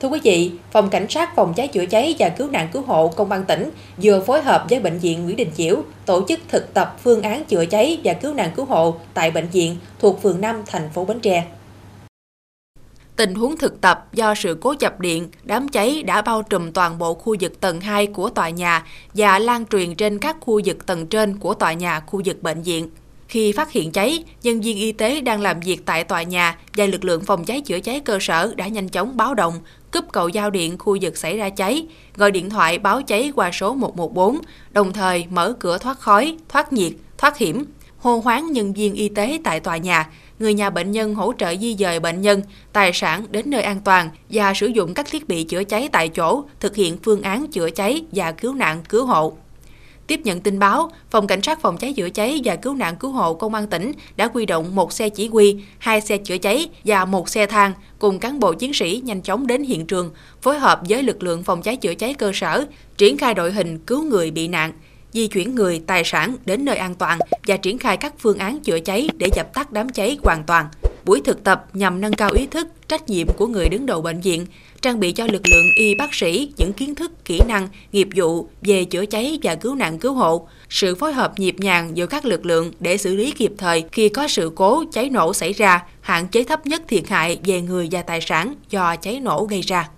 Thưa quý vị, Phòng Cảnh sát Phòng cháy chữa cháy và Cứu nạn Cứu hộ Công an tỉnh vừa phối hợp với Bệnh viện Nguyễn Đình Chiểu tổ chức thực tập phương án chữa cháy và cứu nạn cứu hộ tại bệnh viện thuộc phường 5 thành phố Bến Tre. Tình huống thực tập do sự cố chập điện, đám cháy đã bao trùm toàn bộ khu vực tầng 2 của tòa nhà và lan truyền trên các khu vực tầng trên của tòa nhà khu vực bệnh viện. Khi phát hiện cháy, nhân viên y tế đang làm việc tại tòa nhà và lực lượng phòng cháy chữa cháy cơ sở đã nhanh chóng báo động, cúp cầu giao điện khu vực xảy ra cháy, gọi điện thoại báo cháy qua số 114, đồng thời mở cửa thoát khói, thoát nhiệt, thoát hiểm, hô hoáng nhân viên y tế tại tòa nhà, người nhà bệnh nhân hỗ trợ di dời bệnh nhân, tài sản đến nơi an toàn và sử dụng các thiết bị chữa cháy tại chỗ, thực hiện phương án chữa cháy và cứu nạn cứu hộ. Tiếp nhận tin báo, Phòng Cảnh sát Phòng cháy chữa cháy và Cứu nạn Cứu hộ Công an tỉnh đã huy động một xe chỉ huy, hai xe chữa cháy và một xe thang cùng cán bộ chiến sĩ nhanh chóng đến hiện trường, phối hợp với lực lượng phòng cháy chữa cháy cơ sở, triển khai đội hình cứu người bị nạn, di chuyển người, tài sản đến nơi an toàn và triển khai các phương án chữa cháy để dập tắt đám cháy hoàn toàn. Buổi thực tập nhằm nâng cao ý thức, trách nhiệm của người đứng đầu bệnh viện, trang bị cho lực lượng y bác sĩ những kiến thức, kỹ năng, nghiệp vụ về chữa cháy và cứu nạn cứu hộ, sự phối hợp nhịp nhàng giữa các lực lượng để xử lý kịp thời khi có sự cố cháy nổ xảy ra, hạn chế thấp nhất thiệt hại về người và tài sản do cháy nổ gây ra.